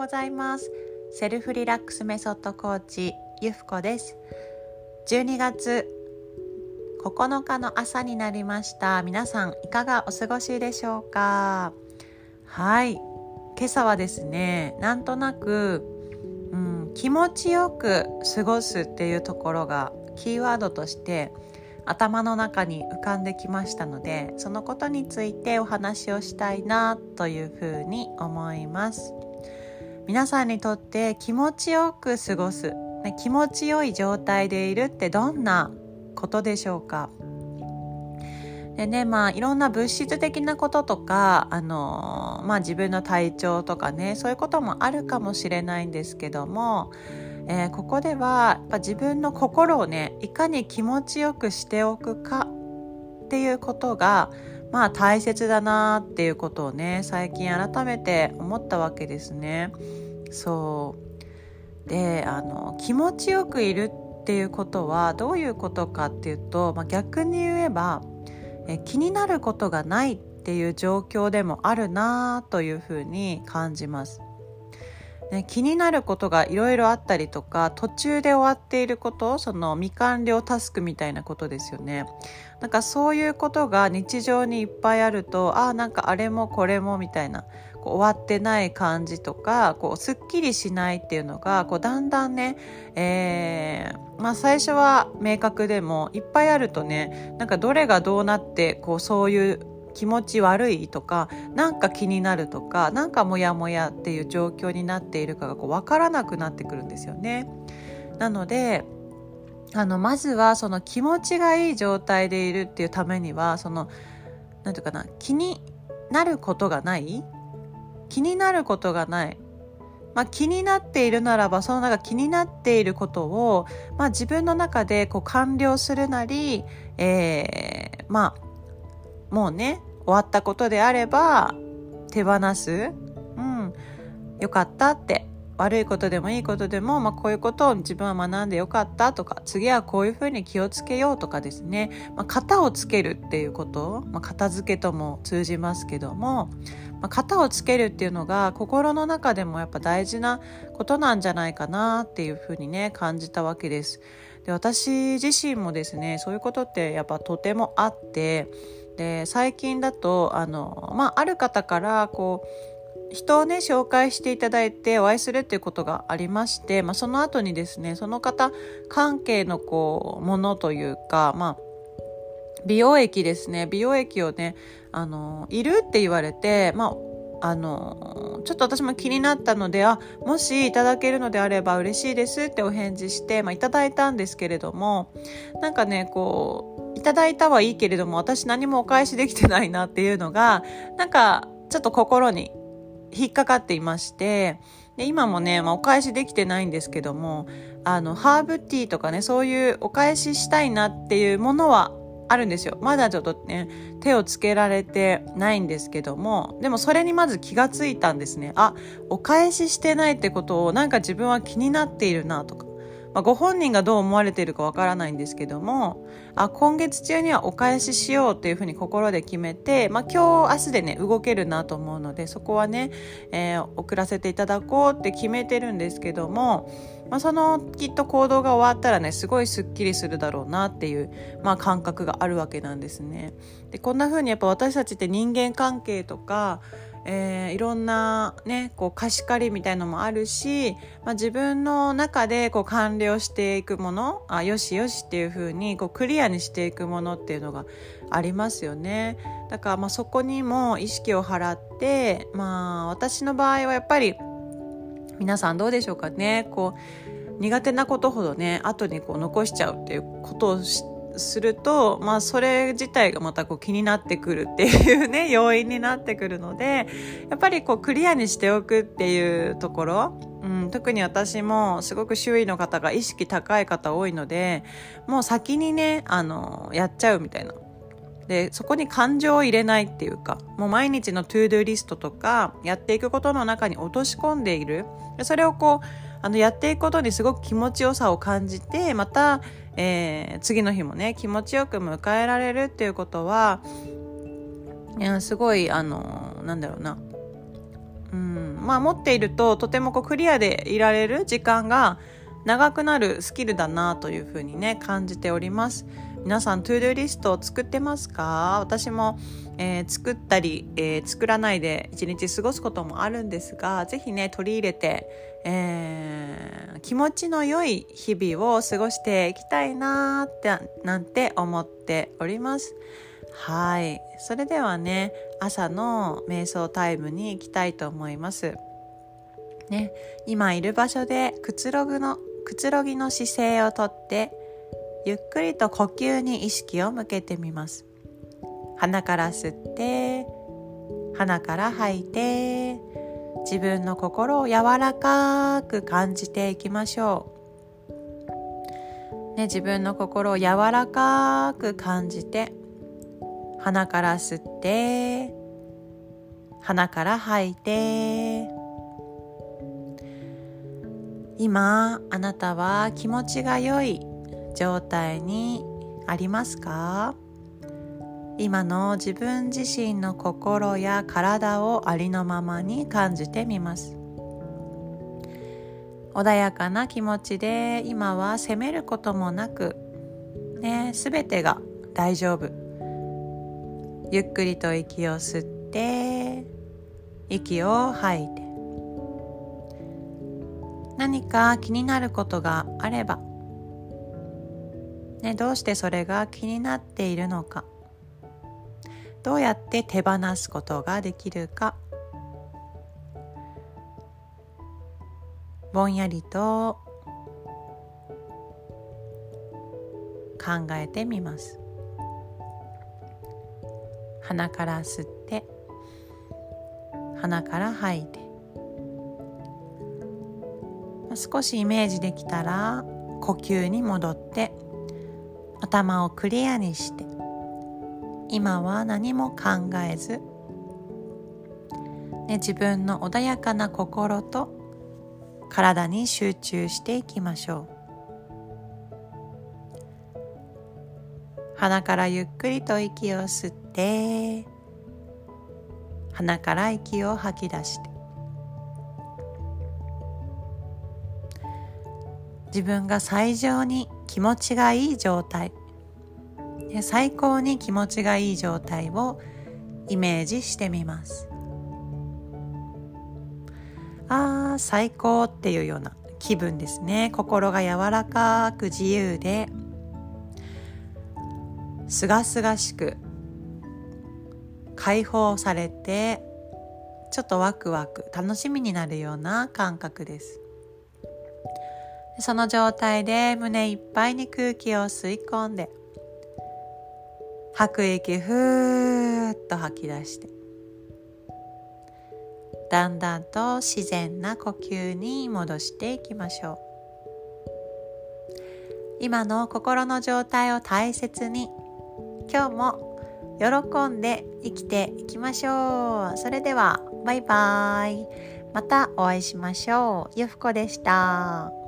ございます。セルフリラックスメソッドコーチゆふこです。12月9日の朝になりました。皆さんいかがお過ごしでしょうか？はい。今朝はですねなんとなく、うん、気持ちよく過ごすっていうところがキーワードとして頭の中に浮かんできましたのでそのことについてお話をしたいなというふうに思います。皆さんにとって気持ちよく過ごす、気持ちよい状態でいるってどんなことでしょうか？でねまあいろんな物質的なこととかあのまあ自分の体調とかねそういうこともあるかもしれないんですけどもえー、ここではやっぱ自分の心をねいかに気持ちよくしておくかっていうことがまあ大切だなっていうことをね最近改めて思ったわけですね。そうであの気持ちよくいるっていうことはどういうことかっていうと、まあ、逆に言えばえ気になることがないっていう状況でもあるなというふうに感じます。ね、気になることがいろいろあったりとか途中で終わっていることその未完了タスクみたいなことですよね。なんかそういうことが日常にいっぱいあるとああなんかあれもこれもみたいなこう終わってない感じとかこうすっきりしないっていうのがこうだんだんね、えー、まあ、最初は明確でもいっぱいあるとねなんかどれがどうなってこうそういう気持ち悪いとかなんか気になるとかなんかモヤモヤっていう状況になっているかがこう分からなくなってくるんですよね。なのであのまずはその気持ちがいい状態でいるっていうためにはその何て言うかな気になることがない気になることがないまあ、気になっているならばその中気になっていることを、まあ、自分の中でこう完了するなり、えー、まあもうね終わったことであれば手放す。うん。よかったって。悪いことでもいいことでも、まあ、こういうことを自分は学んでよかったとか次はこういうふうに気をつけようとかですね、まあ、型をつけるっていうこと、まあ、片付けとも通じますけども、まあ、型をつけるっていうのが心の中でもやっぱ大事なことなんじゃないかなっていうふうにね感じたわけです。で私自身もですねそういうことってやっぱとてもあってで最近だとあの、まあ、ある方からこう人をね紹介していただいてお会いするっていうことがありまして、まあ、その後にですねその方関係のこうものというか、まあ、美容液ですね美容液をねあのいるって言われて、まあ、あのちょっと私も気になったのであもしいただけるのであれば嬉しいですってお返事して、まあ、いただいたんですけれどもなんかねこういただいたはいいけれども私何もお返しできてないなっていうのがなんかちょっと心に引っかかっていましてで今もね、まあ、お返しできてないんですけどもあのハーブティーとかねそういうお返ししたいなっていうものはあるんですよ。まだちょっとね、手をつけられてないんですけども、でもそれにまず気がついたんですね。あ、お返ししてないってことをなんか自分は気になっているなとか。まあ、ご本人がどう思われているかわからないんですけども、あ、今月中にはお返ししようっていうふうに心で決めて、まあ、今日、明日でね、動けるなと思うので、そこはね、えー、送らせていただこうって決めてるんですけども、まあ、そのきっと行動が終わったらねすごいすっきりするだろうなっていう、まあ、感覚があるわけなんですね。でこんな風にやっぱ私たちって人間関係とかえー、いろんなねこう貸し借りみたいのもあるし、まあ、自分の中でこう完了していくものあよしよしっていう風にこうクリアにしていくものっていうのがありますよね。だからまあそこにも意識を払ってまあ私の場合はやっぱり皆さんどうでしょうかね。こう苦手なことほどね後にこう残しちゃうっていうことをすると、まあ、それ自体がまたこう気になってくるっていうね 要因になってくるのでやっぱりこうクリアにしておくっていうところうん、特に私もすごく周囲の方が意識高い方多いのでもう先にねあのやっちゃうみたいな。でそこに感情を入れないっていうかもう毎日のトゥードゥリストとかやっていくことの中に落とし込んでいる。それをこうあのやっていくことにすごく気持ちよさを感じてまた、えー、次の日もね気持ちよく迎えられるっていうことはいやすごいあのなんだろうな。うんまあ、持っているととてもこうクリアでいられる時間が長くなるスキルだなというふうにね感じております。皆さん ToDoリストを作ってますか？私も、えー、作ったり、えー、作らないで一日過ごすこともあるんですがぜひね取り入れて、えー、気持ちの良い日々を過ごしていきたいなってなんて思っております。はい。それではね朝の瞑想タイムに行きたいと思います。ね今いる場所でくつろぐのくつろぎの姿勢をとってゆっくりと呼吸に意識を向けてみます。鼻から吸って鼻から吐いて自分の心を柔らかく感じていきましょう、ね、自分の心を柔らかく感じて鼻から吸って鼻から吐いて今あなたは気持ちが良い状態にありますか？今の自分自身の心や体をありのままに感じてみます。穏やかな気持ちで今は責めることもなくね全てが大丈夫。ゆっくりと息を吸って息を吐いて。何か気になることがあれば、ね、どうしてそれが気になっているのか。どうやって手放すことができるか。ぼんやりと考えてみます。鼻から吸って鼻から吐いて。少しイメージできたら呼吸に戻って頭をクリアにして今は何も考えず、ね、自分の穏やかな心と体に集中していきましょう。鼻からゆっくりと息を吸って鼻から息を吐き出して自分が最上に気持ちがいい状態。最高に気持ちがいい状態をイメージしてみます。あー最高っていうような気分ですね。心が柔らかく自由ですがすがしく解放されてちょっとワクワク楽しみになるような感覚です。その状態で胸いっぱいに空気を吸い込んで吐く息ふーっと吐き出してだんだんと自然な呼吸に戻していきましょう。今の心の状態を大切に今日も喜んで生きていきましょう。それではバイバイ。またお会いしましょう。ゆふこでした。